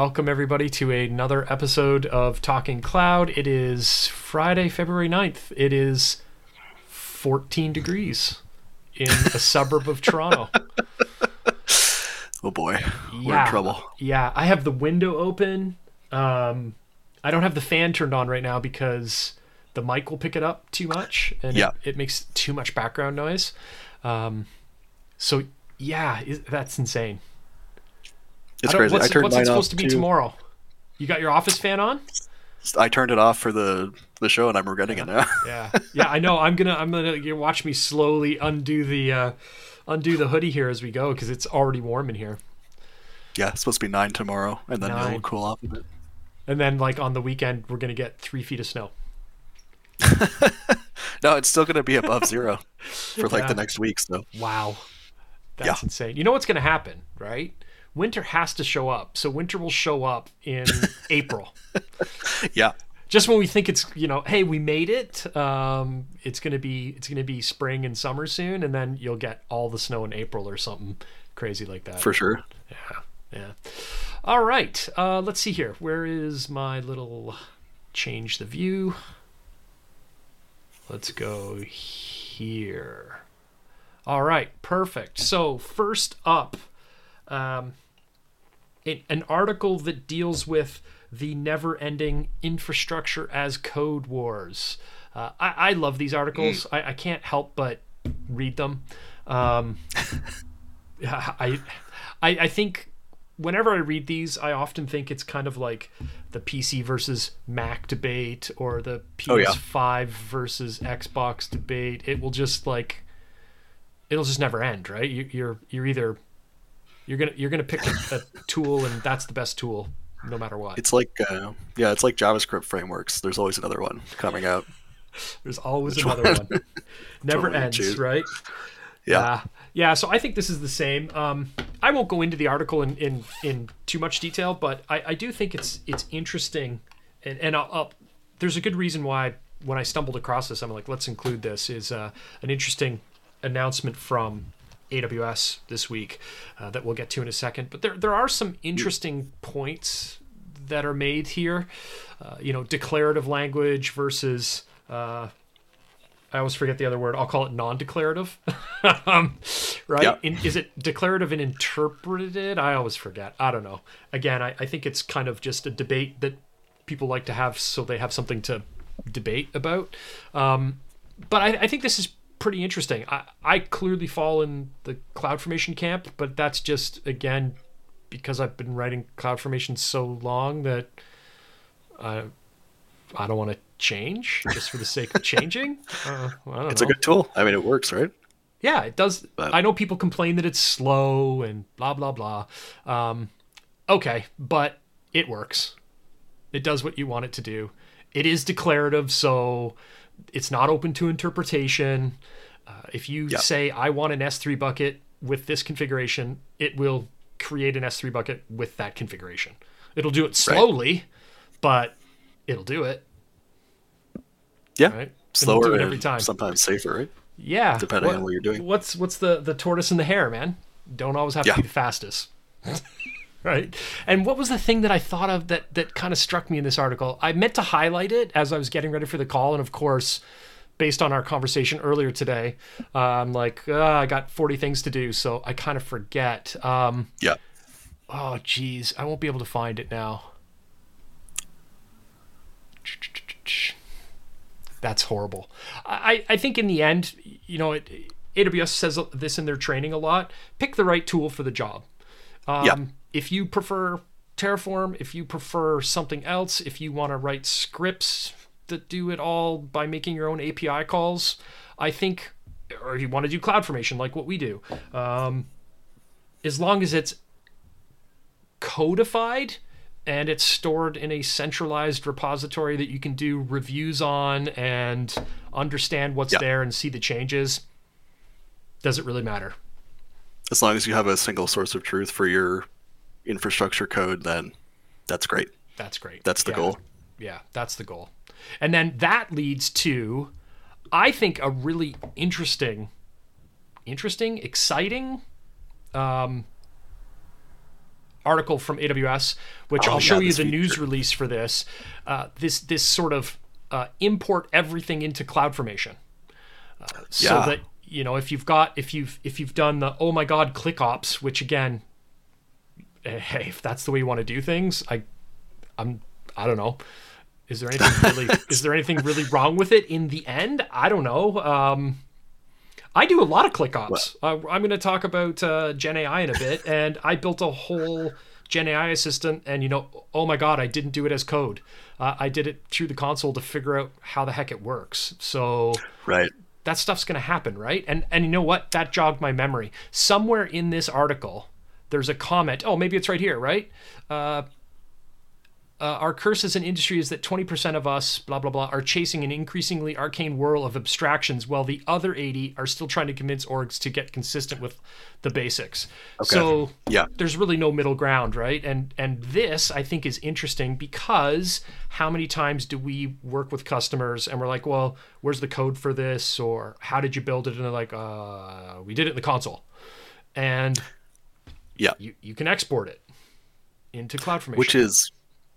welcome everybody to another episode of Talking Cloud. It is Friday, February 9th. It is 14 degrees in a suburb of Toronto. Oh boy, we're in trouble. Yeah, I have the window open. Um, I don't have the fan turned on right now because the mic will pick it up too much and Yeah. it, it makes too much background noise. Um, so yeah, that's insane. It's crazy. What's, I turned what's it supposed to be too. tomorrow? You got your office fan on? I turned it off for the the show, and I'm regretting it now. Yeah, yeah, I know. I'm gonna, I'm gonna you watch me slowly undo the, uh, undo the hoodie here as we go because it's already warm in here. yeah, it's supposed to be nine tomorrow, and then Nine. it'll cool off a bit. And then like on the weekend, we're gonna get three feet of snow. No, it's still gonna be above zero for like Yeah. the next week. So Wow, that's Yeah. insane. You know what's gonna happen, right? Winter has to show up, so winter will show up in April. yeah, Just when we think it's, you know, hey, we made it. Um, it's gonna be, it's gonna be spring and summer soon, and then you'll get all the snow in April or something crazy like that. for sure. Yeah. Yeah. All right. Uh, let's see here. Where is my little change the view? Let's go here. All right. Perfect. So, first up, um, an article that deals with the never ending infrastructure as code wars. Uh, I, I love these articles. I, I can't help but read them. Um, I, I, I think whenever I read these, I often think it's kind of like the PC versus Mac debate or the Oh, yeah. PS5 versus Xbox debate. It will just like, it'll just never end, right? You, you're you're either you're gonna you're gonna pick a, a tool and that's the best tool, no matter what. It's like uh, yeah, it's like JavaScript frameworks. There's always another one coming out. There's always Which another one? one. Never one ends, right? Yeah, yeah. So I think this is the same. Um, I won't go into the article in, in, in too much detail, but I, I do think it's it's interesting, and and I'll, I'll, there's a good reason why when I stumbled across this, I'm like, let's include this. Is uh, an interesting announcement from AWS this week uh, that we'll get to in a second. But there there are some interesting points that are made here. Uh, you know, declarative language versus uh, I always forget the other word. I'll call it non-declarative. um, right? Yeah. In, is it declarative and interpreted? I always forget. I don't know. Again, I, I think it's kind of just a debate that people like to have so they have something to debate about. Um, but I, I think this is pretty interesting. I, I clearly fall in the CloudFormation camp, but that's just, again, because I've been writing CloudFormation so long that I, I don't want to change just for the sake of changing. Uh, it's know. a good tool. I mean, it works, right? Yeah, it does. But- I know people complain that it's slow and blah blah blah. Um, okay, but it works. It does what you want it to do. It is declarative, so it's not open to interpretation. Uh, if you Yeah. say I want an S3 bucket with this configuration, it will create an S3 bucket with that configuration. It'll do it slowly, but it'll do it. Yeah, Right? Slower it every time. sometimes safer, right? Yeah, depending on what you're doing. What's what's the the tortoise and the hare, man? Don't always have Yeah. to be the fastest, right? And what was the thing that I thought of that that kind of struck me in this article? I meant to highlight it as I was getting ready for the call, and of course, based on our conversation earlier today, uh, I'm like, uh, I got 40 things to do, so I kind of forget. Um, Yeah, oh, geez, I won't be able to find it now. That's horrible. I, I think in the end, you know, it, AWS says this in their training a lot. Pick the right tool for the job. Um, Yeah. If you prefer Terraform, if you prefer something else, if you want to write scripts that do it all by making your own API calls, I think, or you want to do CloudFormation like what we do, um, as long as it's codified and it's stored in a centralized repository that you can do reviews on and understand what's Yeah. there and see the changes, does it really matter? as long as you have a single source of truth for your infrastructure code, then that's great. That's great. That's the Yeah. goal. Yeah, that's the goal. And then that leads to, I think, a really interesting, interesting, exciting um, article from AWS, which Oh, I'll show yeah, you this the news release for this. Uh, this this sort of uh, import everything into CloudFormation, uh, so Yeah. that you know if you've got if you've if you've done the oh my god click ops, which again, hey, if that's the way you want to do things, I, I'm I don't know. Is there anything really is there anything really wrong with it in the end? I don't know. Um, I do a lot of click ops. Uh, I'm going to talk about uh, Gen AI in a bit, and I built a whole Gen AI assistant, and you know, oh my god, I didn't do it as code. Uh, I did it through the console to figure out how the heck it works. So Right. that stuff's going to happen, right? And and you know what? That jogged my memory. Somewhere in this article, there's a comment. Oh, maybe it's right here, right? Uh, uh, our curse as an industry is that 20% of us, blah, blah, blah, are chasing an increasingly arcane whirl of abstractions while the other 80 are still trying to convince orgs to get consistent with the basics. So Yeah. there's really no middle ground, right? And and this I think is interesting because how many times do we work with customers and we're like, well, where's the code for this, or how did you build it? And they're like, uh, we did it in the console, and Yeah. you you can export it into CloudFormation, Which is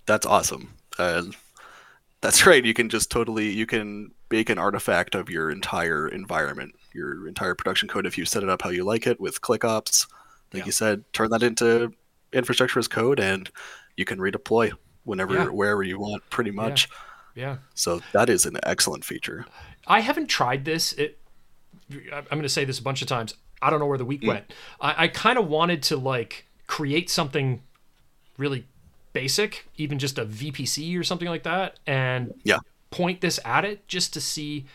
that's awesome. Uh, that's right. You can just totally you can bake an artifact of your entire environment, your entire production code if you set it up how you like it with ClickOps. Like Yeah. you said, turn that into infrastructure as code, and you can redeploy whenever Yeah. wherever you want, pretty much. yeah. So that is an excellent feature. I haven't tried this. It, I'm going to say this a bunch of times. I don't know where the week mm. went. I, I kind of wanted to like create something really basic, even just a VPC or something like that, and Yeah. point this at it just to see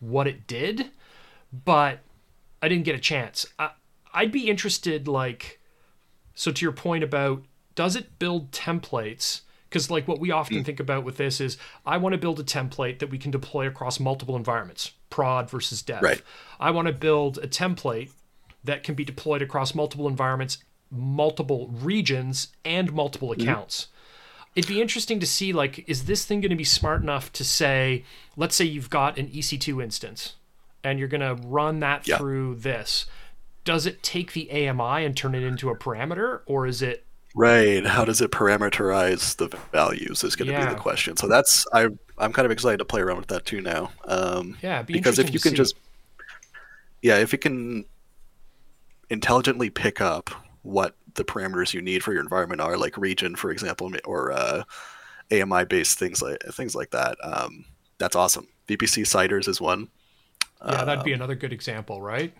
what it did. But I didn't get a chance. I, I'd be interested, like, so to your point about does it build templates? Because like what we often mm. think about with this is I want to build a template that we can deploy across multiple environments, prod versus dev. Right. I want to build a template that can be deployed across multiple environments, multiple regions, and multiple accounts. It'd be interesting to see like, is this thing going to be smart enough to say, let's say you've got an EC2 instance and you're going to run that Yeah. through this. Does it take the AMI and turn it into a parameter, or is it Right. How does it parameterize the values is going to be the question. So that's I I'm kind of excited to play around with that too now. Um, Yeah, be because if you can see. just yeah, if it can intelligently pick up what the parameters you need for your environment are, like region, for example, or uh, AMI based things like things like that. Um, that's awesome. VPC CIDRs is one. yeah, that'd Um, be another good example, right?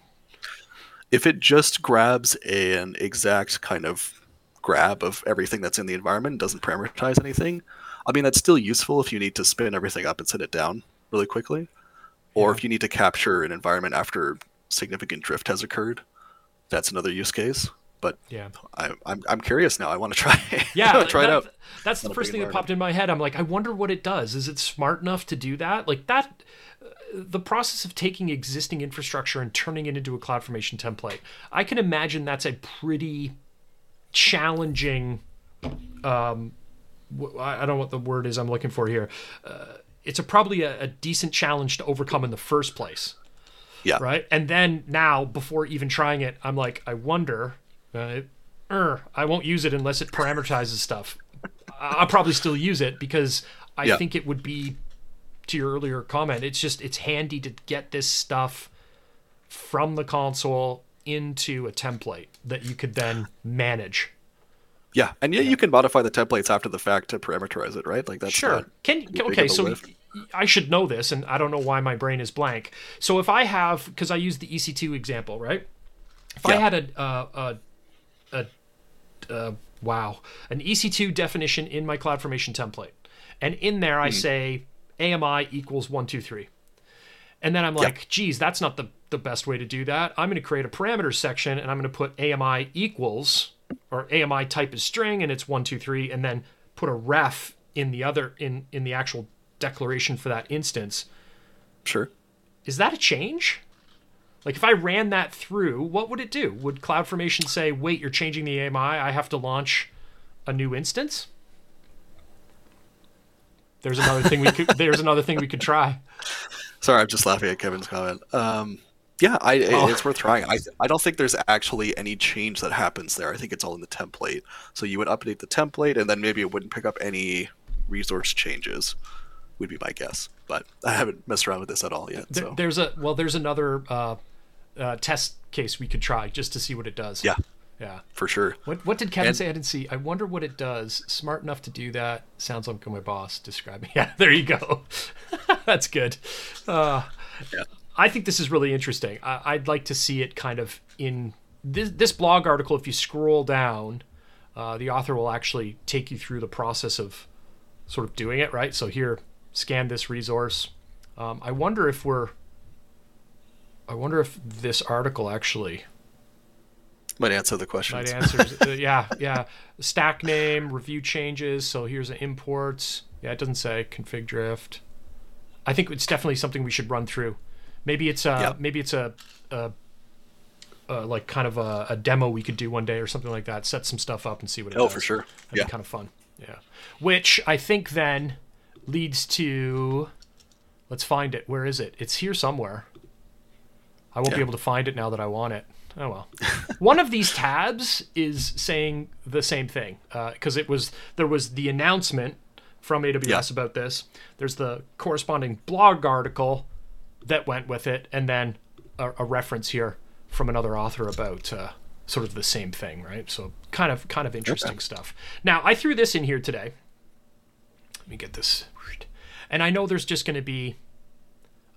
if it just grabs an exact kind of grab of everything that's in the environment doesn't parameterize anything, I mean that's still useful if you need to spin everything up and set it down really quickly, or Yeah. if you need to capture an environment after significant drift has occurred. That's another use case. But Yeah. I, I'm I'm curious now. I want to try. Yeah, try it out. That's the first thing that popped in my head. I'm like, I wonder what it does. Is it smart enough to do that? Like that, uh, the process of taking existing infrastructure and turning it into a CloudFormation template. I can imagine that's a pretty challenging. Um, I I don't know what the word is I'm looking for here. Uh, it's a probably a, a decent challenge to overcome in the first place Yeah. right? And then now, before even trying it, I'm like, I wonder. Uh, er, I won't use it unless it parameterizes stuff. I'll probably still use it because I Yeah. think it would be, to your earlier comment, it's just it's handy to get this stuff from the console into a template that you could then manage. Yeah, and yeah, you can modify the templates after the fact to parameterize it, right? Like that's Sure. Can okay, so lift. I should know this, and I don't know why my brain is blank. So if I have, because I used the EC2 example, right? If I had a, uh, a, a, a, wow, an EC2 definition in my CloudFormation template, and in there. I say AMI equals one two three, and then I'm like, geez, that's not the the best way to do that. I'm going to create a parameter section, and I'm going to put AMI equals or AMI type is string, and it's one two three, and then put a ref in the other in in the actual declaration for that instance. sure. Is that a change? Like if I ran that through, what would it do? Would CloudFormation say, "Wait, you're changing the AMI. I have to launch a new instance"? There's another thing we could. There's another thing we could try. Sorry, I'm just laughing at Kevin's comment. Um, Yeah, I, Oh. it's worth trying. I, I don't think there's actually any change that happens there. I think it's all in the template. So you would update the template, and then maybe it wouldn't pick up any resource changes. Would be my guess, but I haven't messed around with this at all yet. There, So There's a well, there's another uh, uh, test case we could try just to see what it does. yeah, yeah. for sure. What what did Kevin And- say? I didn't see. I wonder what it does. Smart enough to do that. Sounds like my boss describing. Yeah, there you go. That's good. Uh, Yeah. I think this is really interesting. I, I'd like to see it kind of in this this blog article. If you scroll down, uh, the author will actually take you through the process of sort of doing it. Right. So here, scan this resource. Um, I wonder if we're. I wonder if this article actually Might answer the question. Might answers. uh, yeah, yeah. Stack name, review changes. So here's the imports. Yeah, it doesn't say config drift. I think it's definitely something we should run through. Maybe it's a Yeah. maybe it's a, a, a like kind of a, a demo we could do one day or something like that. Set some stuff up and see what it oh, does. for sure. That'd Yeah. be kind of fun. Yeah. Which I think then leads to let's find it. Where is it? It's here somewhere. I won't be able to find it now that I want it. Oh well. One of these tabs is saying the same thing because it was there was the announcement from AWS Yeah. about this. There's the corresponding blog article that went with it, and then a, a reference here from another author about uh, sort of the same thing, right? So kind of kind of interesting stuff. Now I threw this in here today. Let me get this, and I know there's just going to be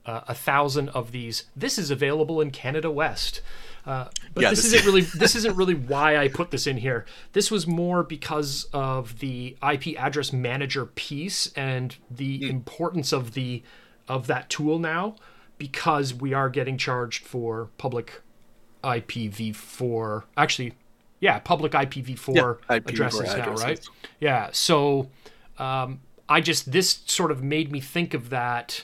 uh, a thousand of these. This is available in Canada West. Uh, but Yeah, this, this- isn't really this isn't really why I put this in here. This was more because of the IP address manager piece and the importance of the of that tool now, because we are getting charged for public IPv4. Actually, yeah, public IPv4 Yeah, IPv4 addresses, now, right? Yeah. So um, I just this sort of made me think of that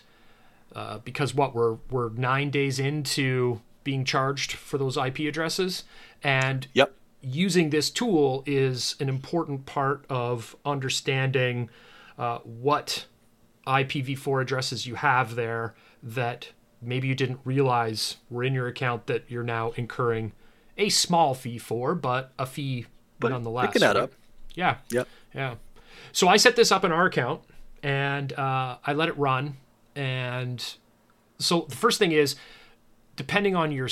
uh, because what we're we're nine days into being charged for those IP addresses, and Yep. using this tool is an important part of understanding uh, what IPv4 addresses you have there that maybe you didn't realize were in your account that you're now incurring a small fee for, but a fee But nonetheless. can add right? up. Yeah. Yep. Yeah. So I set this up in our account and uh, I let it run. And so the first thing is, depending on your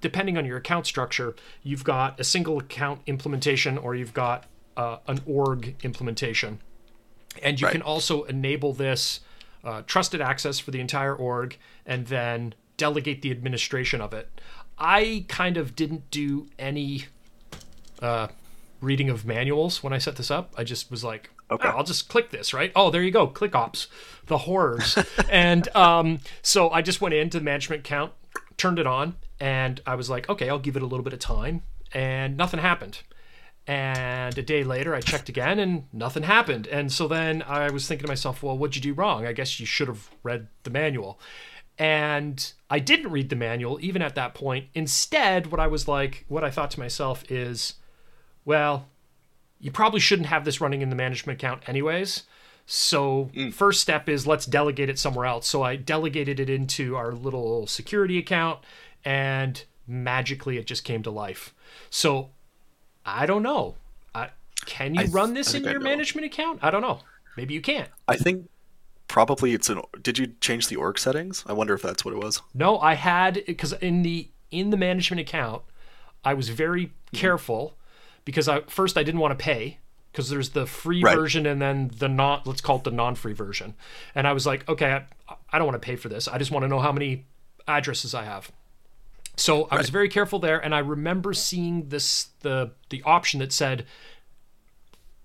depending on your account structure, you've got a single account implementation or you've got uh, an org implementation, and you Right. can also enable this uh, trusted access for the entire org and then delegate the administration of it. I kind of didn't do any uh, reading of manuals when I set this up. I just was like, Okay. "Oh, I'll just click this, right? Oh, there you go, click ops, the horrors. and um, so I just went into the management account, turned it on, and I was like, okay, I'll give it a little bit of time, and nothing happened. And a day later, I checked again, and nothing happened. And so then I was thinking to myself, well, what'd you do wrong? I guess you should have read the manual. And I didn't read the manual even at that point. Instead, what I was like, what I thought to myself is, well, you probably shouldn't have this running in the management account anyways. So, first step is let's delegate it somewhere else. So, I delegated it into our little security account and magically it just came to life. So, I don't know. I, can you th- run this in your management account? I don't know. Maybe you can't. I think probably it's an. Did you change the org settings? I wonder if that's what it was. No, I had because in the in the management account, I was very Mm-hmm. careful because I first I didn't want to pay because there's the free Right. version and then the not let's call it the non-free version, and I was like, okay, I, I don't want to pay for this. I just want to know how many addresses I have. So I was very careful there, and I remember seeing this the the option that said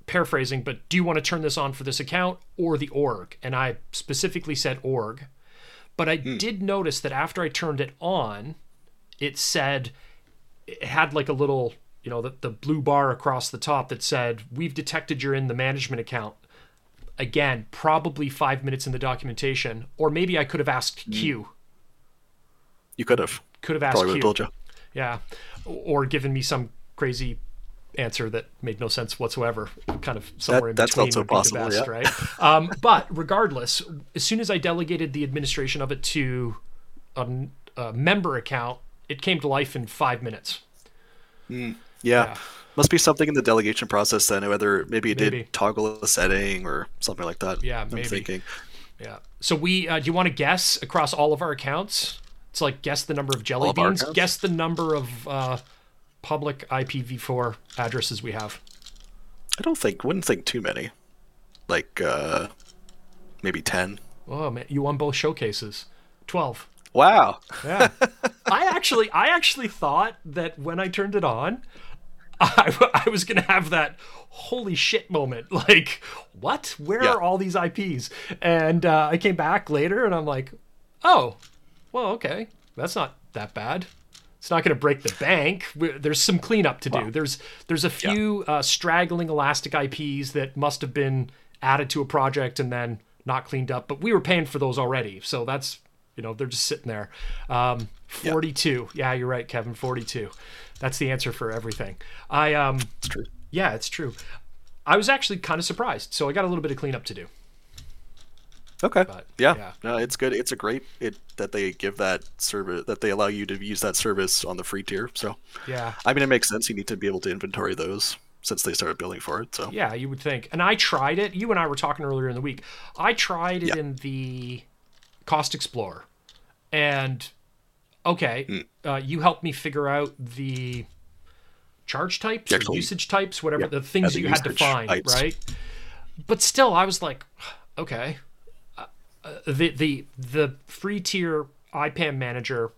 paraphrasing, but do you want to turn this on for this account or the org? And I specifically said org. But I hmm. did notice that after I turned it on, it said it had like a little, you know, the, the blue bar across the top that said, We've detected you're in the management account. Again, probably five minutes in the documentation, or maybe I could have asked Q. You could have. Could have asked Probably Q. you. Yeah. Or given me some crazy answer that made no sense whatsoever. Kind of somewhere in that's between also would be possible, the best, yeah. right? Um, but regardless, as soon as I delegated the administration of it to a, uh, member account, it came to life in five minutes. Yeah. Yeah. Must be something in the delegation process then, whether maybe it Maybe. did toggle a setting or something like that. Yeah, I'm maybe. thinking. Yeah. So we uh, do you want to guess across all of our accounts? It's like guess the number of jelly All beans. accounts? Guess the number of uh, public IPv4 addresses we have. I don't think wouldn't think too many. Like uh maybe ten. Oh man, you won both showcases. Twelve. Wow. Yeah. I actually, I actually thought that when I turned it on, I, I was gonna have that holy shit moment. Like, what? Where Yeah. are all these IPs? And uh, I came back later, and I'm like, oh, well, okay, that's not that bad. It's not going to break the bank. There's some cleanup to do. There's there's a few uh, straggling Elastic IPs that must have been added to a project and then not cleaned up, but we were paying for those already, so that's you know they're just sitting there. Um, 42. Yeah. you're right, Kevin. 42. That's the answer for everything. I um It's true. yeah, it's true. I was actually kind of surprised, so I got a little bit of cleanup to do. Okay. But, yeah. yeah. No, it's good. It's a great it that they give that service that they allow you to use that service on the free tier. So Yeah. I mean it makes sense. You need to be able to inventory those since they started billing for it. So Yeah, you would think. And I tried it. You and I were talking earlier in the week. I tried it Yeah. in the Cost Explorer. And okay, Hmm. uh, you helped me figure out the charge types or usage types, whatever yeah, the things you had to find, types. right? But still, I was like, okay. Uh, uh, the the the free tier IPAM manager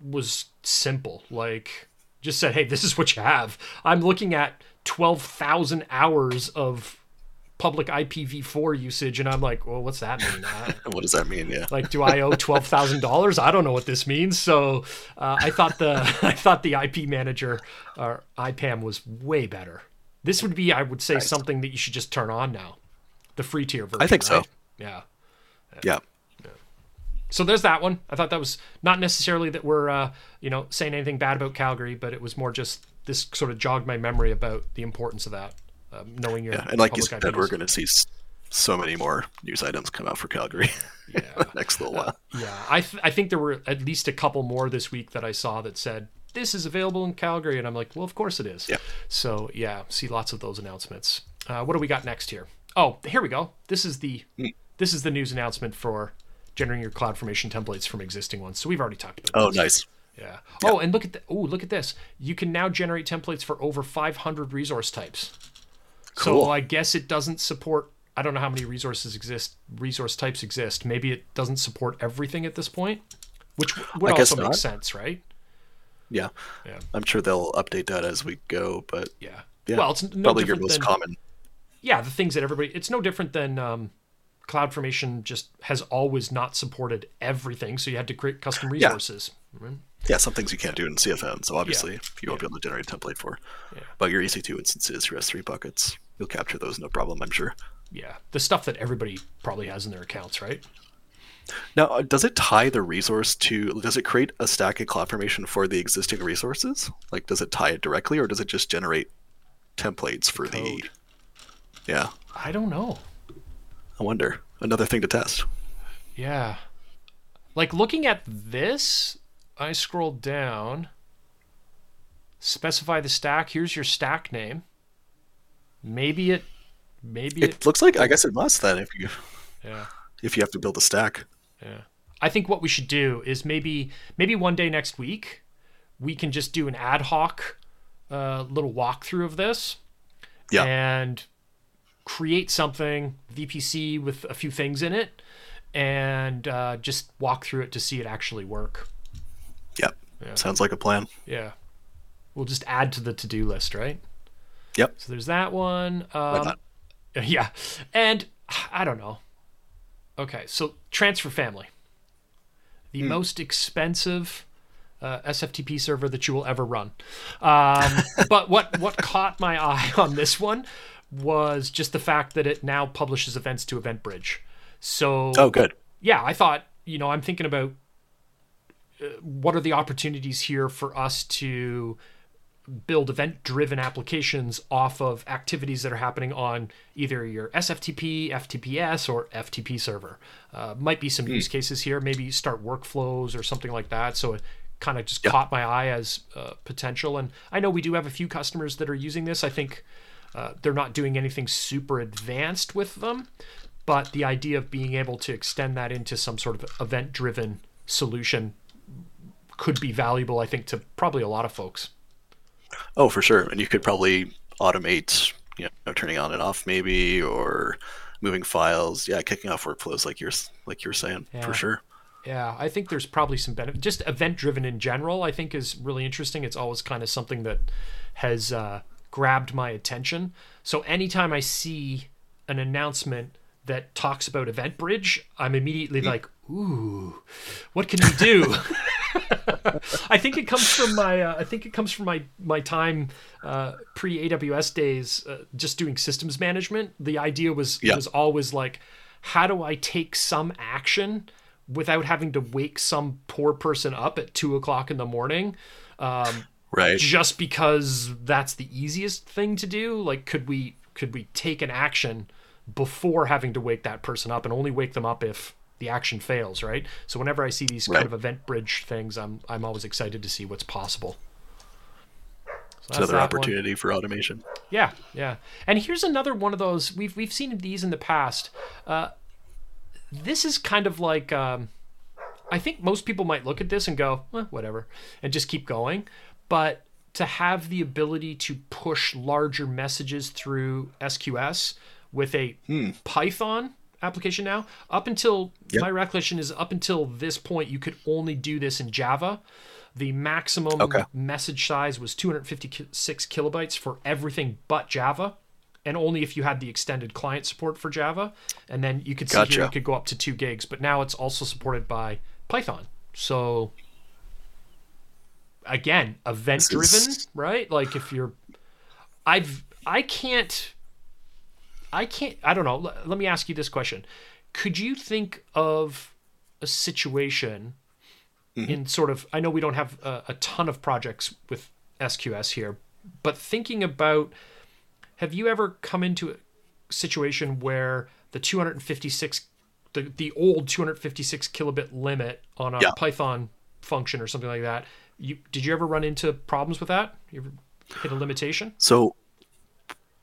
was simple. Like, just said, hey, this is what you have. I'm looking at 12,000 hours of public IPv4 usage, and I'm like, well, what's that mean? Uh, what does that mean? Yeah. like, do I owe twelve thousand dollars? I don't know what this means. So, uh, I thought the I thought the IP manager or IPAM was way better. This would be, I would say, something that you should just turn on now, the free tier version. I think so. right? Yeah. yeah. So there's that one. I thought that was not necessarily that we're uh, you know saying anything bad about Calgary, but it was more just this sort of jogged my memory about the importance of that, um, knowing your Yeah. And like you said, IPs. we're gonna see so many more news items come out for Calgary Yeah. next little while. Yeah, I th- I think there were at least a couple more this week that I saw that said this is available in Calgary, and I'm like, well, of course it is. Yeah. So yeah, see lots of those announcements. Uh, what do we got next here? Oh, here we go. This is the Hmm. this is the news announcement for generating your cloud formation templates from existing ones. So we've already talked about. Oh, this. nice. Yeah. Oh, and look at the, oh, look at this. You can now generate templates for over 500 resource types. Cool. So I guess it doesn't support. I don't know how many resources exist. Resource types exist. Maybe it doesn't support everything at this point, which would I guess also make sense, right? Yeah. Yeah. I'm sure they'll update that as we go, but Yeah. yeah. Well, it's no probably your different most than common. yeah the things that everybody. It's no different than um, CloudFormation. Just has always not supported everything, so you had to create custom Yeah. resources. right? Yeah, some things you can't do in CFN, so obviously you won't be able to generate a template for. But your EC2 instances, your S3 buckets, you'll capture those no problem, I'm sure. Yeah, the stuff that everybody probably has in their accounts, right? Now, uh, does it tie the resource to? Does it create a stack in CloudFormation for the existing resources? Like, does it tie it directly, or does it just generate templates for the? code. Yeah, I don't know. I wonder. Another thing to test. Yeah. Like looking at this, I scroll down. Specify the stack. Here's your stack name. Maybe it maybe it, It looks like I guess it must then if you yeah. if you have to build a stack. Yeah. I think what we should do is maybe maybe one day next week we can just do an ad hoc uh, little walkthrough of this Yeah. and create something VPC with a few things in it and uh, just walk through it to see it actually work. Yep. Yeah. Sounds like a plan. Yeah. We'll just add to the to-do list, right? Yep. So there's that one. Um, yeah. And I don't know. Okay, so transfer family. The Hmm. most expensive uh, SFTP server that you will ever run. Um, but what what caught my eye on this one was just the fact that it now publishes events to EventBridge. So Oh, good. yeah, I thought, you know, I'm thinking about uh, what are the opportunities here for us to build event driven applications off of activities that are happening on either your SFTP, FTPS, or FTP server. Uh, might be some use cases here. Maybe start workflows or something like that. So it kind of just caught my eye as uh, potential. And I know we do have a few customers that are using this. I think uh, they're not doing anything super advanced with them, but the idea of being able to extend that into some sort of event driven solution could be valuable, I think, to probably a lot of folks. Oh, for sure. And you could probably automate, you know, turning on and off maybe, or moving files. Yeah, kicking off workflows like you're like you're saying Yeah. for sure. Yeah, I think there's probably some benefit. Just event driven in general, I think is really interesting. It's always kind of something that has uh, grabbed my attention. So anytime I see an announcement that talks about Event Bridge, I'm immediately like, ooh, what can we do? I think it comes from my uh, I think it comes from my my time uh, pre AWS days, uh, just doing systems management. The idea was Yeah. was always like, how do I take some action without having to wake some poor person up at two o'clock in the morning? Um, Right. just because that's the easiest thing to do like could we could we take an action before having to wake that person up and only wake them up if the action fails right so whenever i see these kind of event bridge things i'm i'm always excited to see what's possible so that's Another that one. opportunity for automation. Yeah, yeah. And here's another one of those. We've we've seen these in the past. Uh, this is kind of like um, I think most people might look at this and go, eh, whatever, and just keep going. But to have the ability to push larger messages through SQS with a Python application now, up until Yep. my recollection is up until this point, you could only do this in Java. The maximum Okay. message size was 256 kilobytes for everything but Java, and only if you had the extended client support for Java. And then you could see here Gotcha. it could go up to two gigs, but now it's also supported by Python. So again, event driven, is- right? Like if you're, I've I can't, I can't. I don't know. Let, let me ask you this question: Could you think of a situation? Mm-hmm. in sort of i know we don't have a, a ton of projects with sqs here but thinking about have you ever come into a situation where the 256 the, the old 256 kilobit limit on a Yeah. python function or something like that you did you ever run into problems with that you ever hit a limitation So,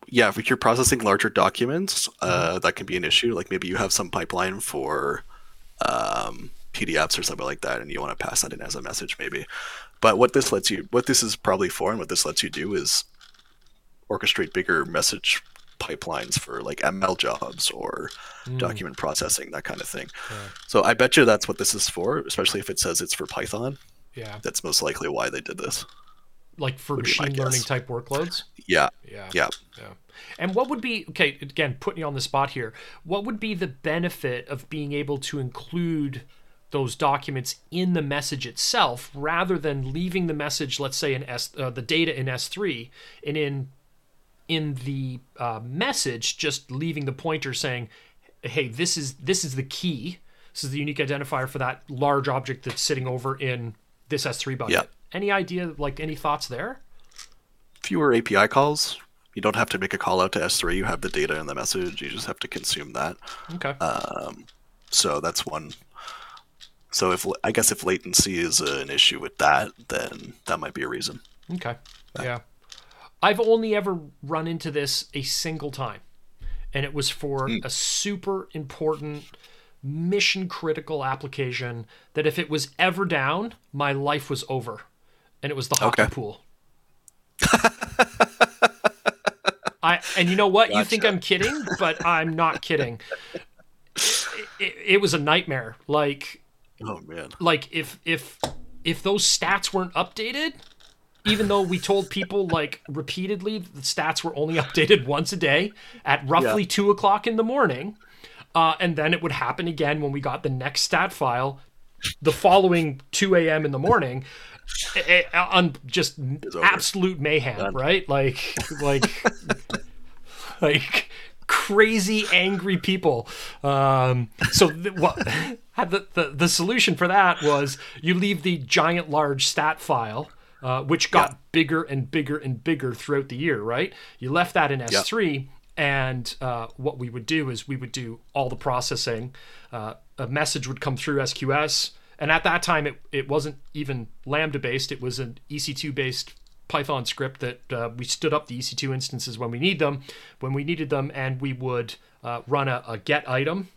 yeah, if you're processing larger documents, uh, that can be an issue. Like maybe you have some pipeline for um, PDFs or something like that, and you want to pass that in as a message, maybe. But what this lets you, what this is probably for, and what this lets you do is orchestrate bigger message pipelines for like ML jobs or document processing, that kind of thing. So I bet you that's what this is for, especially if it says it's for Python. yeah That's most likely why they did this. Like for machine learning guess. type workloads Yeah. Yeah. Yeah. Yeah. And what would be okay, again, putting you on the spot here, what would be the benefit of being able to include those documents in the message itself rather than leaving the message, let's say in S uh, the data in S3 and in in the uh, message just leaving the pointer saying, "Hey, this is this is the key. This is the unique identifier for that large object that's sitting over in this S3 bucket." Yeah. Any idea like any thoughts there? fewer API calls. You don't have to make a call out to S3. You have the data in the message. You just have to consume that. Okay. Um, so that's one. So if I guess if latency is an issue with that, then that might be a reason. Okay. Yeah. I've only ever run into this a single time. And it was for hmm. a super important mission critical application that if it was ever down, my life was over. And it was the hockey Okay. pool. I and you know what? You think I'm kidding, but I'm not kidding. It, it, it was a nightmare. Like Oh man. like if if if those stats weren't updated even though we told people like repeatedly the stats were only updated once a day at roughly Yeah. two o'clock in the morning uh, and then it would happen again when we got the next stat file the following 2 a.m in the morning on just absolute mayhem right like like like crazy angry people um so th- what had the, the the solution for that was you leave the giant large stat file uh, which got bigger and bigger and bigger throughout the year. Right? You left that in S3, and uh, what we would do is we would do all the processing. Uh, a message would come through SQS, and at that time it it wasn't even Lambda based; it was an EC2 based Python script that uh, we stood up the EC2 instances when we need them, when we needed them, and we would uh, run a, a, get item,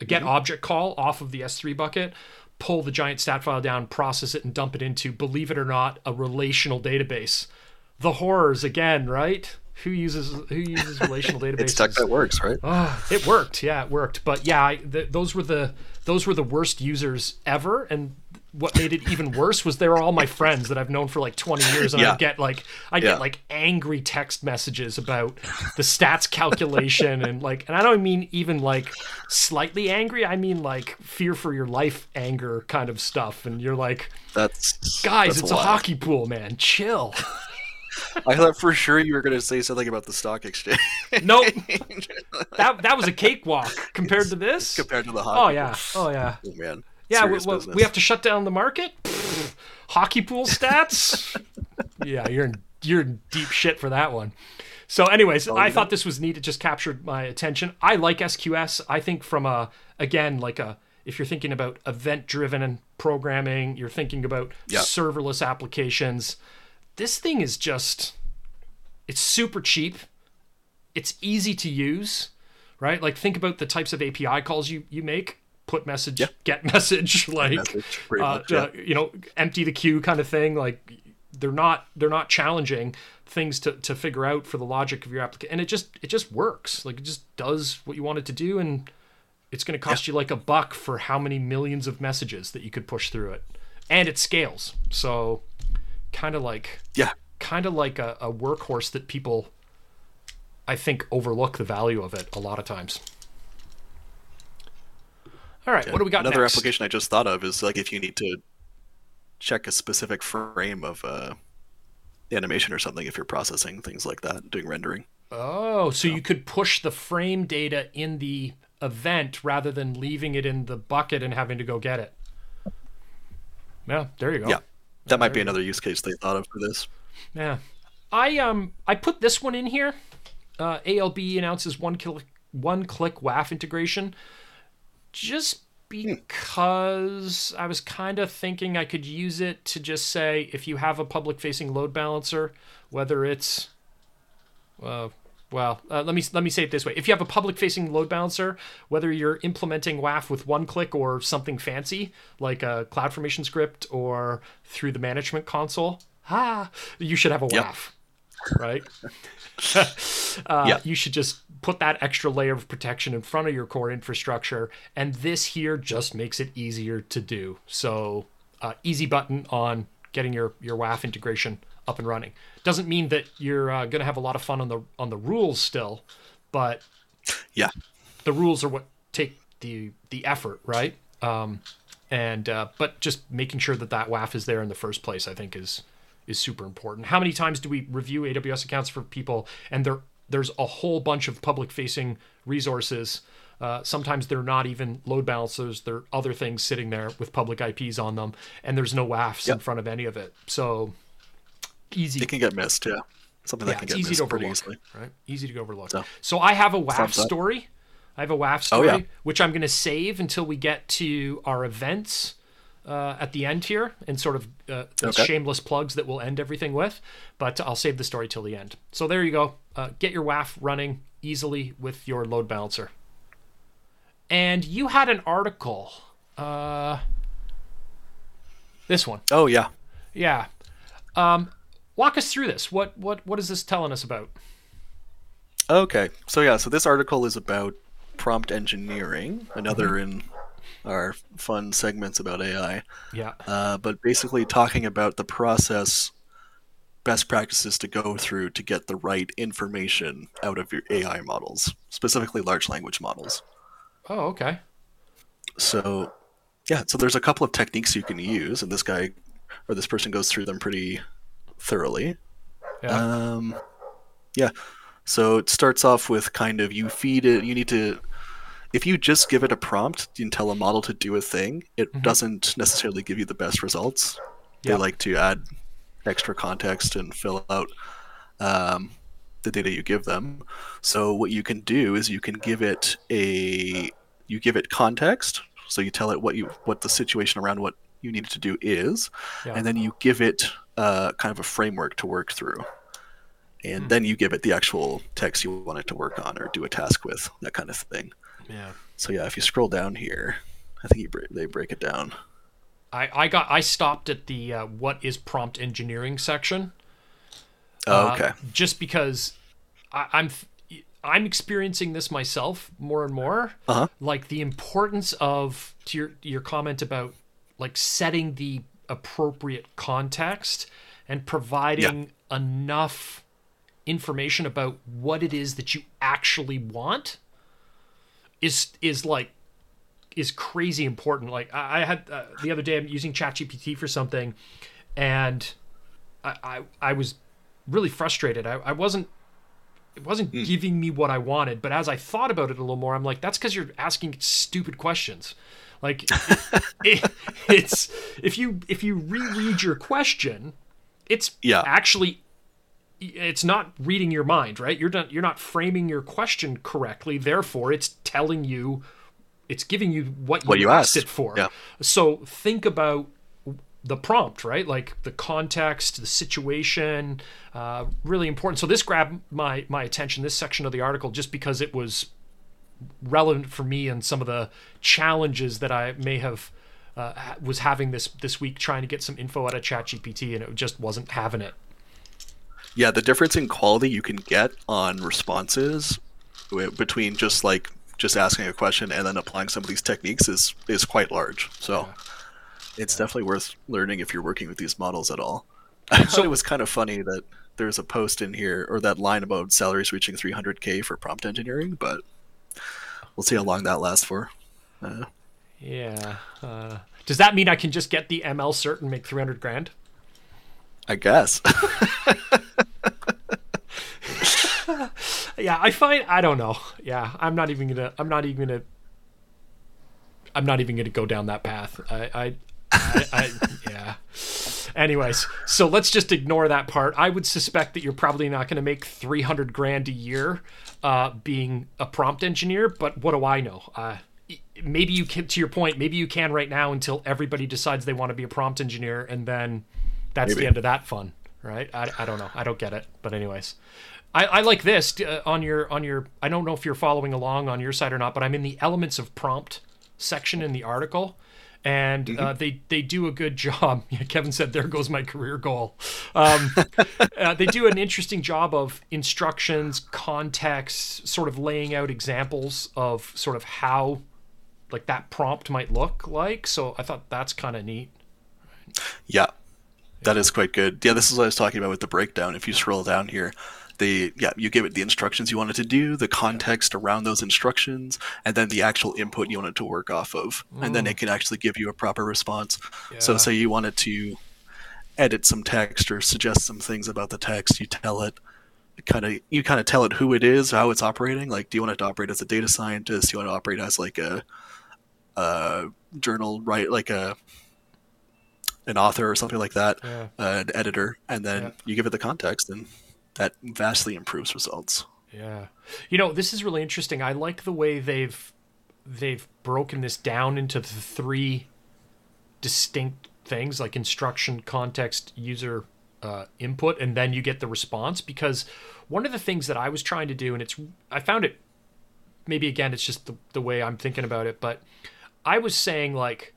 a get mm-hmm. object call off of the S3 bucket, pull the giant stat file down, process it, and dump it into, believe it or not, a relational database. The horrors again, right? Who uses who uses relational databases? it's tech that works, right? Oh, it worked. Yeah, it worked. But yeah, I, the, those were the those were the worst users ever, and what made it even worse was they were all my friends that I've known for like 20 years, and yeah. I get like I yeah. get like angry text messages about the stats calculation and like, and I don't mean even like slightly angry. I mean like fear for your life, anger kind of stuff. And you're like, that's guys, that's it's a, a hockey pool, man. Chill. I thought for sure you were going to say something about the stock exchange. nope. That that was a cakewalk compared to this. Compared to the oh, hockey. Oh yeah. Oh yeah. Oh man. Yeah, we, we, have to shut down the market. hockey pool stats. yeah, you're in you're in deep shit for that one. So, anyways, oh, I yeah. thought this was neat. It just captured my attention. I like SQS. I think from a again like a if you're thinking about event driven programming, you're thinking about yep. serverless applications. This thing is just it's super cheap. It's easy to use, right? Like think about the types of API calls you you make put message, yeah. get message, like message, uh, much, yeah. uh, you know, empty the queue kind of thing. Like they're not they're not challenging things to, to figure out for the logic of your application, and it just it just works. Like it just does what you want it to do, and it's going to cost yeah. you like a buck for how many millions of messages that you could push through it, and it scales. So kind of like yeah, kind of like a, a workhorse that people I think overlook the value of it a lot of times. All right, what do we got? Another next? application I just thought of is like if you need to check a specific frame of uh, animation or something if you're processing things like that, doing rendering. Oh, so, so you could push the frame data in the event rather than leaving it in the bucket and having to go get it. Yeah, there you go. Yeah, that might be another use case they thought of for this. Yeah, I um I put this one in here. Uh, ALB announces one click one click WAF integration just because I was kind of thinking I could use it to just say if you have a public facing load balancer, whether it's uh, well, uh, let me let me say it this way: if you have a public-facing load balancer, whether you're implementing WAF with one click or something fancy like a CloudFormation script or through the management console, ah, you should have a yep. WAF, right? uh, yeah. You should just put that extra layer of protection in front of your core infrastructure. And this here just makes it easier to do. So, uh, easy button on getting your, your WAF integration up and running. Doesn't mean that you're uh, going to have a lot of fun on the on the rules still, but yeah, the rules are what take the the effort, right? Um, and uh, but just making sure that that WAF is there in the first place, I think is is super important. How many times do we review AWS accounts for people and there there's a whole bunch of public facing resources. Uh, sometimes they're not even load balancers. They're other things sitting there with public IPs on them, and there's no WAFs yep. in front of any of it. So easy. It can get missed, yeah. Something yeah, that can get easy missed pretty easily. Right? Easy to go overlook. So, so I have a WAF story. I have a WAF story, oh, yeah. which I'm going to save until we get to our events uh, at the end here and sort of uh, okay. shameless plugs that we'll end everything with, but I'll save the story till the end. So there you go. Uh, get your WAF running easily with your load balancer. And you had an article. Uh, this one. Oh yeah. Yeah. Um, walk us through this. What what what is this telling us about? Okay. So yeah. So this article is about prompt engineering. Another mm-hmm. in our fun segments about AI. Yeah. Uh, but basically talking about the process best practices to go through to get the right information out of your AI models, specifically large language models. Oh, okay. So, yeah, so there's a couple of techniques you can use, and this guy or this person goes through them pretty thoroughly. Yeah. Um, yeah. So it starts off with kind of you feed it, you need to if you just give it a prompt and tell a model to do a thing, it mm-hmm. doesn't necessarily give you the best results. They like to add extra context and fill out um, the data you give them. So what you can do is you can give it a you give it context. So you tell it what you what the situation around what you need to do is, Yeah. and then you give it uh, kind of a framework to work through. And Hmm. then you give it the actual text you want it to work on or do a task with, that kind of thing. Yeah. So yeah, if you scroll down here, I think you break, they break it down. I, I got I stopped at the uh, what is prompt engineering section. Oh, Uh, okay. just because I, I'm I'm experiencing this myself more and more. Uh-huh. Like the importance of to your your comment about like setting the appropriate context and providing enough information about what it is that you actually want is is like is crazy important. Like I, I had uh, the other day, I'm using ChatGPT for something, and I I, I was really frustrated. I, I wasn't it wasn't giving me what I wanted. But as I thought about it a little more, I'm like, that's because you're asking stupid questions. Like it, it's if you if you reread your question, it's Yeah. actually it's not reading your mind, right? You're not you're not framing your question correctly. Therefore, it's telling you, it's giving you what you, What you asked asked. it for. Yeah. So think about the prompt, right? Like the context, the situation, uh, really important. So this grabbed my my attention. This section of the article just because it was relevant for me and some of the challenges that I may have. Uh, was having this this week trying to get some info out of ChatGPT and it just wasn't having it. Yeah, the difference in quality you can get on responses between just like just asking a question and then applying some of these techniques is is quite large. So it's definitely worth learning if you're working with these models at all. I thought it was kind of funny that there's a post in here or that line about salaries reaching 300k for prompt engineering, but we'll see how long that lasts for. Uh, Yeah. Uh, does that mean I can just get the ML cert and make 300 grand? I guess. Yeah, I find I don't know. Yeah, I'm not even gonna. I'm not even gonna. I'm not even gonna go down that path. I, I, I, I yeah. Anyways, so let's just ignore that part. I would suspect that you're probably not going to make 300 grand a year uh, being a prompt engineer, but what do I know? Uh, maybe you can, to your point, maybe you can right now until everybody decides they want to be a prompt engineer, and then that's the end of that fun, right? I, I don't know. I don't get it. But anyways, I, I like this uh, on your on your. I don't know if you're following along on your side or not, but I'm in the elements of prompt section in the article, and uh, they they do a good job. Yeah, Kevin said, "There goes my career goal." Um, uh, they do an interesting job of instructions, context, sort of laying out examples of sort of how like that prompt might look like. So I thought that's kind of neat. Yeah, that is quite good. Yeah, this is what I was talking about with the breakdown. If you scroll down here, the yeah, you give it the instructions you want it to do, the context around those instructions, and then the actual input you want it to work off of, and then it can actually give you a proper response. So, say you want it to edit some text or suggest some things about the text, you tell it. Kind of, you kind of tell it who it is, how it's operating. Like, do you want it to operate as a data scientist? Do you want to operate as like a, a journal, right? Like a an author or something like that, Yeah. uh, an editor, and then Yeah. you give it the context, and that vastly improves results. Yeah. You know, this is really interesting. I like the way they've they've broken this down into three distinct things like instruction, context, user uh, input, and then you get the response. Because one of the things that I was trying to do, and it's I found it maybe again it's just the, the way I'm thinking about it, but I was saying like,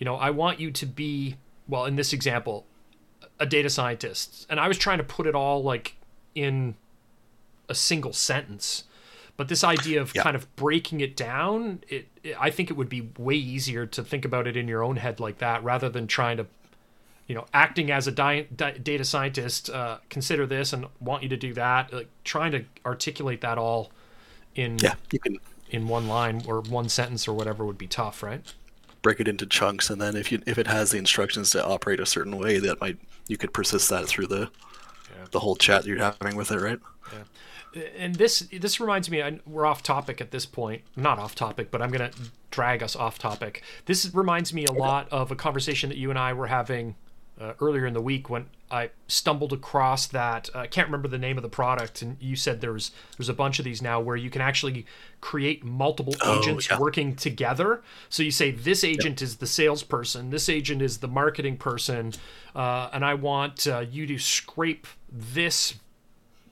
you know, I want you to be well in this example, a data scientist, and I was trying to put it all like in a single sentence. But this idea of Yeah. kind of breaking it down, it, it I think it would be way easier to think about it in your own head like that, rather than trying to, you know, acting as a di- di- data scientist. Uh, consider this and want you to do that. Like trying to articulate that all in Yeah, you can in one line or one sentence or whatever would be tough, right? break it into chunks, and then if you if it has the instructions to operate a certain way, that might you could persist that through the. The whole chat you're having with it, right? Yeah. and this this reminds me I, we're off topic at this point not off topic but i'm going to drag us off topic this reminds me a lot of a conversation that you and i were having uh, earlier in the week when I stumbled across that. uh, I can't remember the name of the product, and you said there's there's a bunch of these now where you can actually create multiple Oh, agents yeah. working together. So you say this agent is the salesperson, this agent is the marketing person, uh, and I want uh, you to scrape this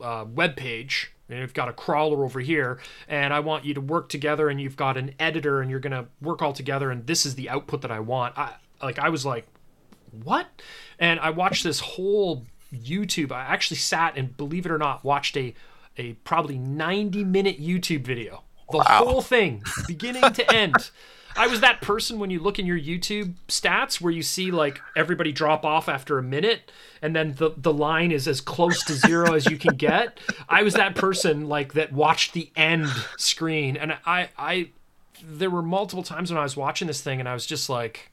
uh, web page and you've got a crawler over here and i want you to work together and you've got an editor and you're going to work all together and this is the output that i want i like i was like what? And i watched this whole youtube i actually sat and believe it or not watched a a probably 90 minute youtube video. The whole thing beginning to end. I was that person when you look in your YouTube stats where you see like everybody drop off after a minute and then the, the line is as close to zero as you can get. I was that person like that watched the end screen. And I I there were multiple times when I was watching this thing and I was just like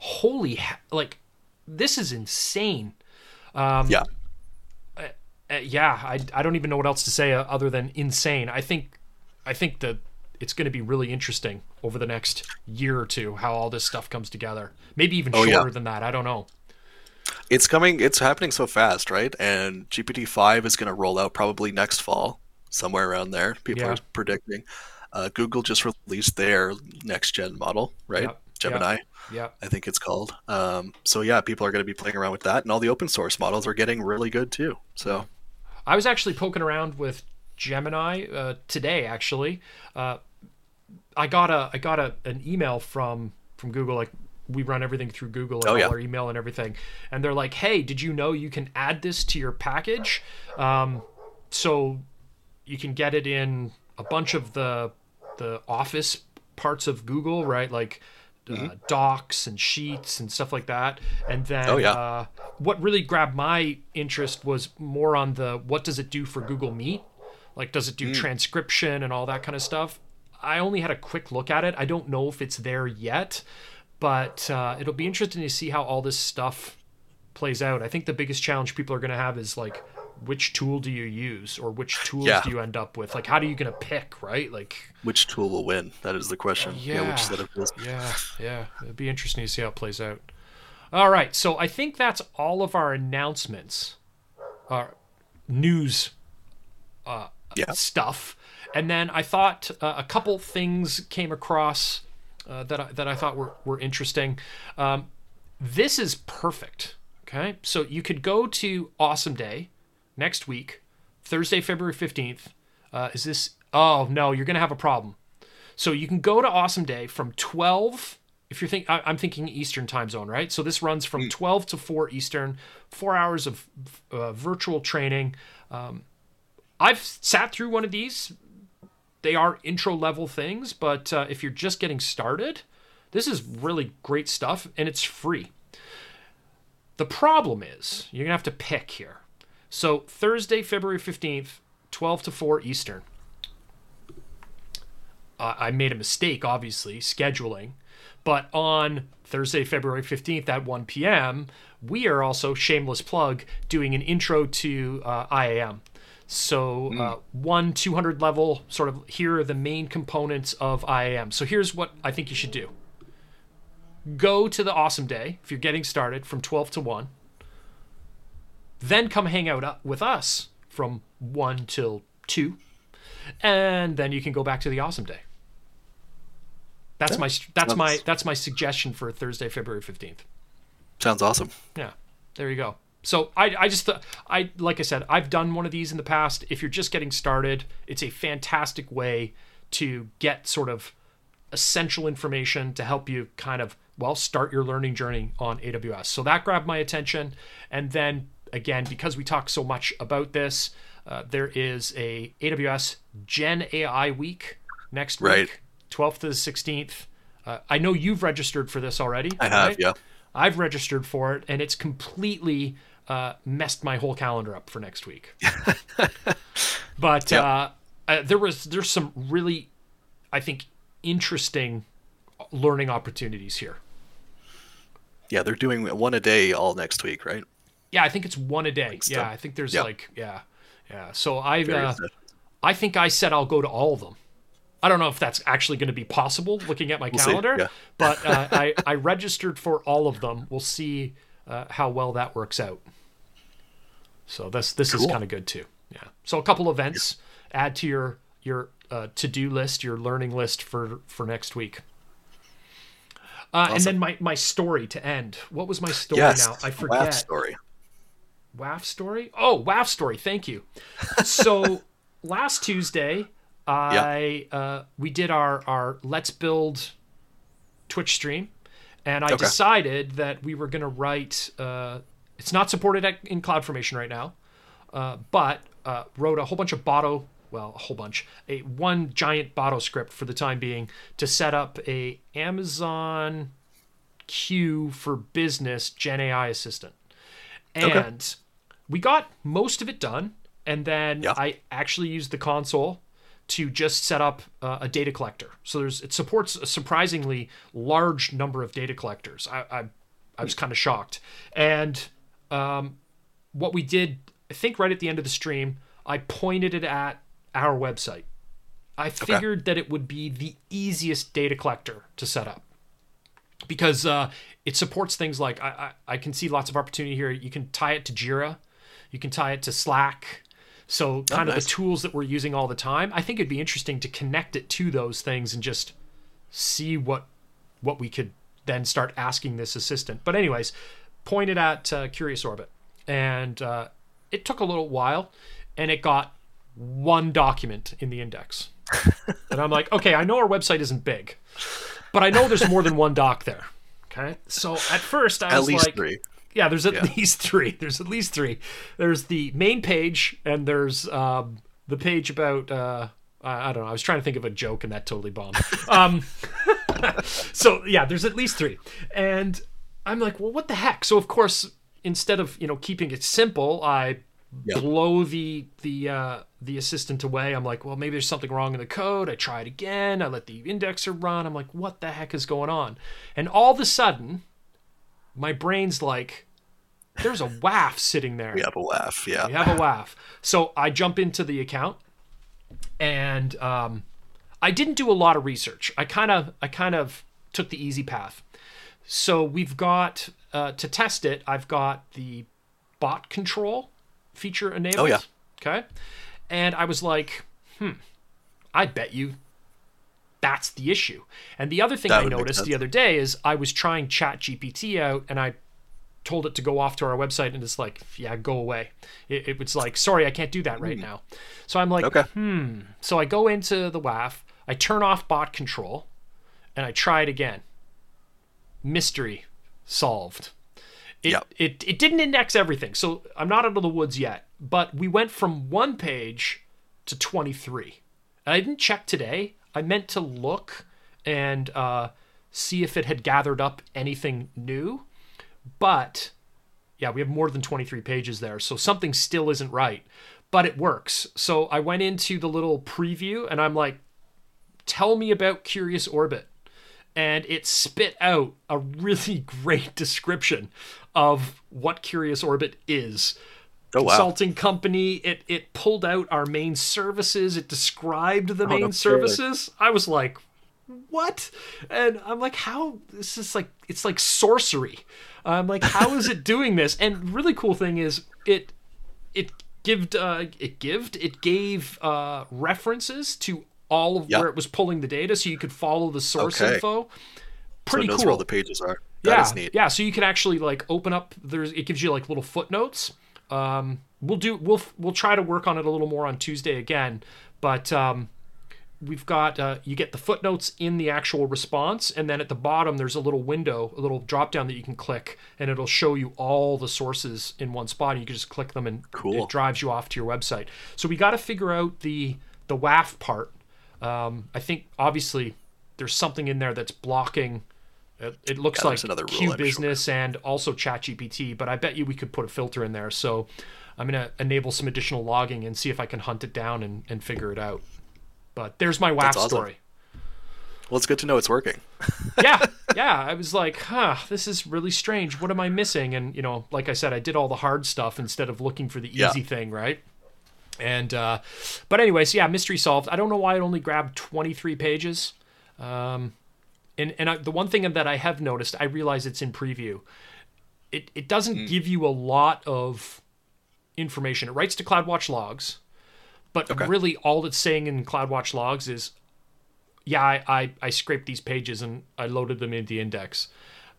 holy like this is insane. Um, yeah. Uh, yeah, I, I don't even know what else to say uh, other than insane. I think I think that it's going to be really interesting over the next year or two how all this stuff comes together. Maybe even Oh, shorter yeah. than that. I don't know. It's coming. It's happening so fast, right? And GPT five is going to roll out probably next fall, somewhere around there. People Yeah. are predicting. Uh, Google just released their next gen model, right? Yep. Gemini, Yeah. I think it's called. Um, so yeah, people are going to be playing around with that, and all the open source models are getting really good too. So I was actually poking around with Gemini uh, today. Actually, uh, I got a I got a an email from from Google. Like we run everything through Google, like Oh, all our email and everything. And they're like, "Hey, did you know you can add this to your package? Um, so you can get it in a bunch of the the Office parts of Google, right? Like." Uh, docs and sheets and stuff like that and then Mm-hmm. Oh, yeah. uh, what really grabbed my interest was more on the what does it do for Google Meet? Like, does it Mm. do transcription and all that kind of stuff? I only had a quick look at it. I don't know if it's there yet, but uh, it'll be interesting to see how all this stuff plays out. I think the biggest challenge people are going to have is like, which tool do you use or which tools Yeah. do you end up with? Like, how are you going to pick, right? Like, which tool will win? That is the question. yeah. which set of tools? Yeah, yeah. It'd be interesting to see how it plays out. All right, so I think that's all of our announcements, our news Yeah. stuff. And then I thought uh, a couple things came across uh, that I, that I thought were were interesting. Um, this is perfect. Okay, so you could go to Awesome Day next week, Thursday, February fifteenth. Uh, is this? Oh no, you're gonna have a problem. So you can go to Awesome Day from 12. If you're think, I- I'm thinking Eastern time zone, right? So this runs from 12 to 4 Eastern, four hours of uh, virtual training. Um, I've sat through one of these. They are intro level things, but uh, if you're just getting started, this is really great stuff and it's free. The problem is you're gonna have to pick here. So Thursday, February 15th, 12 to 4 Eastern uh, I made a mistake, obviously, scheduling. But on Thursday, February 15th at 1 p.m., we are also, shameless plug, doing an intro to uh, IAM. So, uh, one 200 level, sort of, here are the main components of IAM. So, here's what I think you should do go to the Awesome Day if you're getting started from 12 to 1. Then come hang out with us from 1 till 2 and then you can go back to the awesome day. That's my that's my that's my suggestion for thursday february 15th Sounds awesome. yeah there you go. So i i just th- i like i said i've done one of these in the past. If you're just getting started it's a fantastic way to get sort of essential information to help you kind of well start your learning journey on aws so that grabbed my attention and then again because we talk so much about this uh, there is a aws gen ai week next Right. week 12th to the 16th uh, i know you've registered for this already I have, right? yeah. I've registered for it, and it's completely uh, messed my whole calendar up for next week. but Yep. uh, uh, there was there's some really, I think, interesting learning opportunities here. Yeah, they're doing one a day all next week, right? Yeah, I think it's one a day. Yeah, I think there's Yep. like yeah, yeah. So I uh, I think I said I'll go to all of them. I don't know if that's actually going to be possible looking at my see, calendar, yeah. but uh, I, I registered for all of them. We'll see uh, how well that works out. So this this is kind of good too. Yeah. So a couple events add to your your uh, to do list, your learning list for for next week. Uh, And then my my story to end. What was my story yes, now? I forget. story. WAF story? Oh, WAF story. Thank you. So last Tuesday, I uh, we did our our Let's Build Twitch stream, and I Okay. decided that we were going to write. Uh, it's not supported at, in CloudFormation right now, uh, but uh, wrote a whole bunch of Boto. Well, a whole bunch. A one giant Boto script for the time being to set up a Amazon Q for Business Gen AI assistant and we got most of it done and then Yeah. i actually used the console to just set up uh, a data collector. So there's it supports a surprisingly large number of data collectors. I i, I was kind of shocked. And um, what we did i think right at the end of the stream i pointed it at our website. I figured that it would be the easiest data collector to set up because uh, it supports things like I, I, I can see lots of opportunity here. You can tie it to Jira, you can tie it to Slack. So kind of nice. the tools that we're using all the time. I think it'd be interesting to connect it to those things and just see what what we could then start asking this assistant. But anyways, pointed at uh, Curious Orbit, and uh, it took a little while, and it got one document in the index. and I'm like, okay, I know our website isn't big, but I know there's more than one doc there. Okay, so at first I At was least like, three. yeah, there's at Yeah. least three. There's at least three. There's the main page, and there's um, the page about. Uh, I don't know. I was trying to think of a joke, and that totally bombed. Um, so yeah, there's at least three, and I'm like, well, what the heck? So of course, instead of you know keeping it simple, I Yeah. blow the the uh, the assistant away. I'm like, well, maybe there's something wrong in the code. I try it again. I let the indexer run. I'm like, what the heck is going on? And all of a sudden, my brain's like, there's a WAF sitting there. We have a laugh. Yeah. We have a WAF. So I jump into the account, and um, I didn't do a lot of research. I kind of I kind of took the easy path. So we've got uh, to test it. I've got the bot control feature enabled. Oh, yeah. Okay. And I was like, hmm, I bet you that's the issue. And the other thing That I noticed the other day is I was trying Chat GPT out and I told it to go off to our website and it's like, yeah, go away. It, it was like, sorry, I can't do that right now. So I'm like, Okay. hmm. so I go into the WAF, I turn off bot control, and I try it again. Mystery solved. It, Yep. it, it didn't index everything, so I'm not out of the woods yet. But we went from one page to 23. And I didn't check today. I meant to look and uh, see if it had gathered up anything new. But yeah, we have more than 23 pages there, so something still isn't right, but it works. So I went into the little preview and I'm like, tell me about Curious Orbit. And it spit out a really great description of what Curious Orbit is. Oh, wow. Consulting company. It it pulled out our main services. It described the main no services. I was like, what? And I'm like, how? This is like, it's like sorcery. I'm like, how is it doing this? And really cool thing is, it it gived uh, it gived it gave uh, references to all of Yep. where it was pulling the data, so you could follow the source Okay. info. So Pretty it knows cool. where all the pages are. Yeah, yeah. So you can actually like open up. There's it gives you like little footnotes. Um, we'll do we'll we'll try to work on it a little more on Tuesday again, but um, we've got uh, you get the footnotes in the actual response, and then at the bottom there's a little window, a little drop down that you can click, and it'll show you all the sources in one spot. And you can just click them, and Cool. it drives you off to your website. So we got to figure out the the WAF part. Um, I think obviously there's something in there that's blocking. It, it looks Yeah, like another Q I'm sure. Business and also ChatGPT, but I bet you we could put a filter in there. So I'm going to enable some additional logging and see if I can hunt it down and, and figure it out. But there's my WAF awesome. story. Well, it's good to know it's working. yeah, yeah. I was like, huh, this is really strange. What am I missing? And you know, like I said, I did all the hard stuff instead of looking for the Yeah. easy thing, right? And uh, but anyways, yeah, mystery solved. I don't know why it only grabbed 23 pages. Um, and and I, the one thing that I have noticed, I realize it's in preview. it, it doesn't mm. give you a lot of information. It writes to CloudWatch logs, but Okay. really all it's saying in CloudWatch logs is, yeah, I, I, I scraped these pages and I loaded them into the index.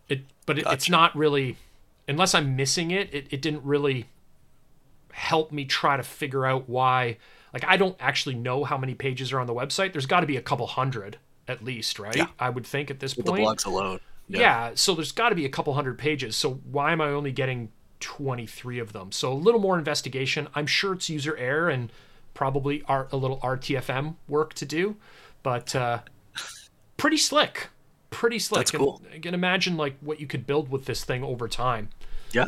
It, but it, it's not really, unless I'm missing it, it, it didn't really help me try to figure out why. Like, I don't actually know how many pages are on the website. There's got to be a couple hundred at least, right? Yeah. I would think at this With the point. blogs alone. Yeah. so there's got to be a couple hundred pages. So why am I only getting 23 of them? So a little more investigation. I'm sure it's user error and probably a little RTFM work to do, but uh, pretty slick. Pretty slick. That's And cool. I can imagine like what you could build with this thing over time. Yeah.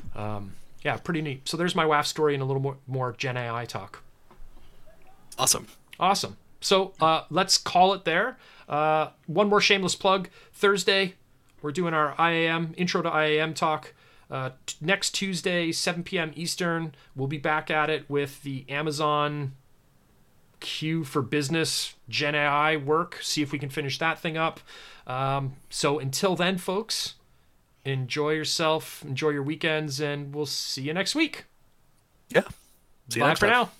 Yeah, pretty neat. So there's my WAF story and a little more, more Gen AI talk. Awesome. Awesome. So uh, let's call it there. Uh, one more shameless plug. Thursday, we're doing our IAM intro to IAM talk. Uh, t- next Tuesday, 7 p.m. Eastern, we'll be back at it with the Amazon Q for Business Gen AI work. See if we can finish that thing up. Um, so until then, folks, enjoy yourself, enjoy your weekends, and we'll see you next week. Yeah. See you Bye next for time. now.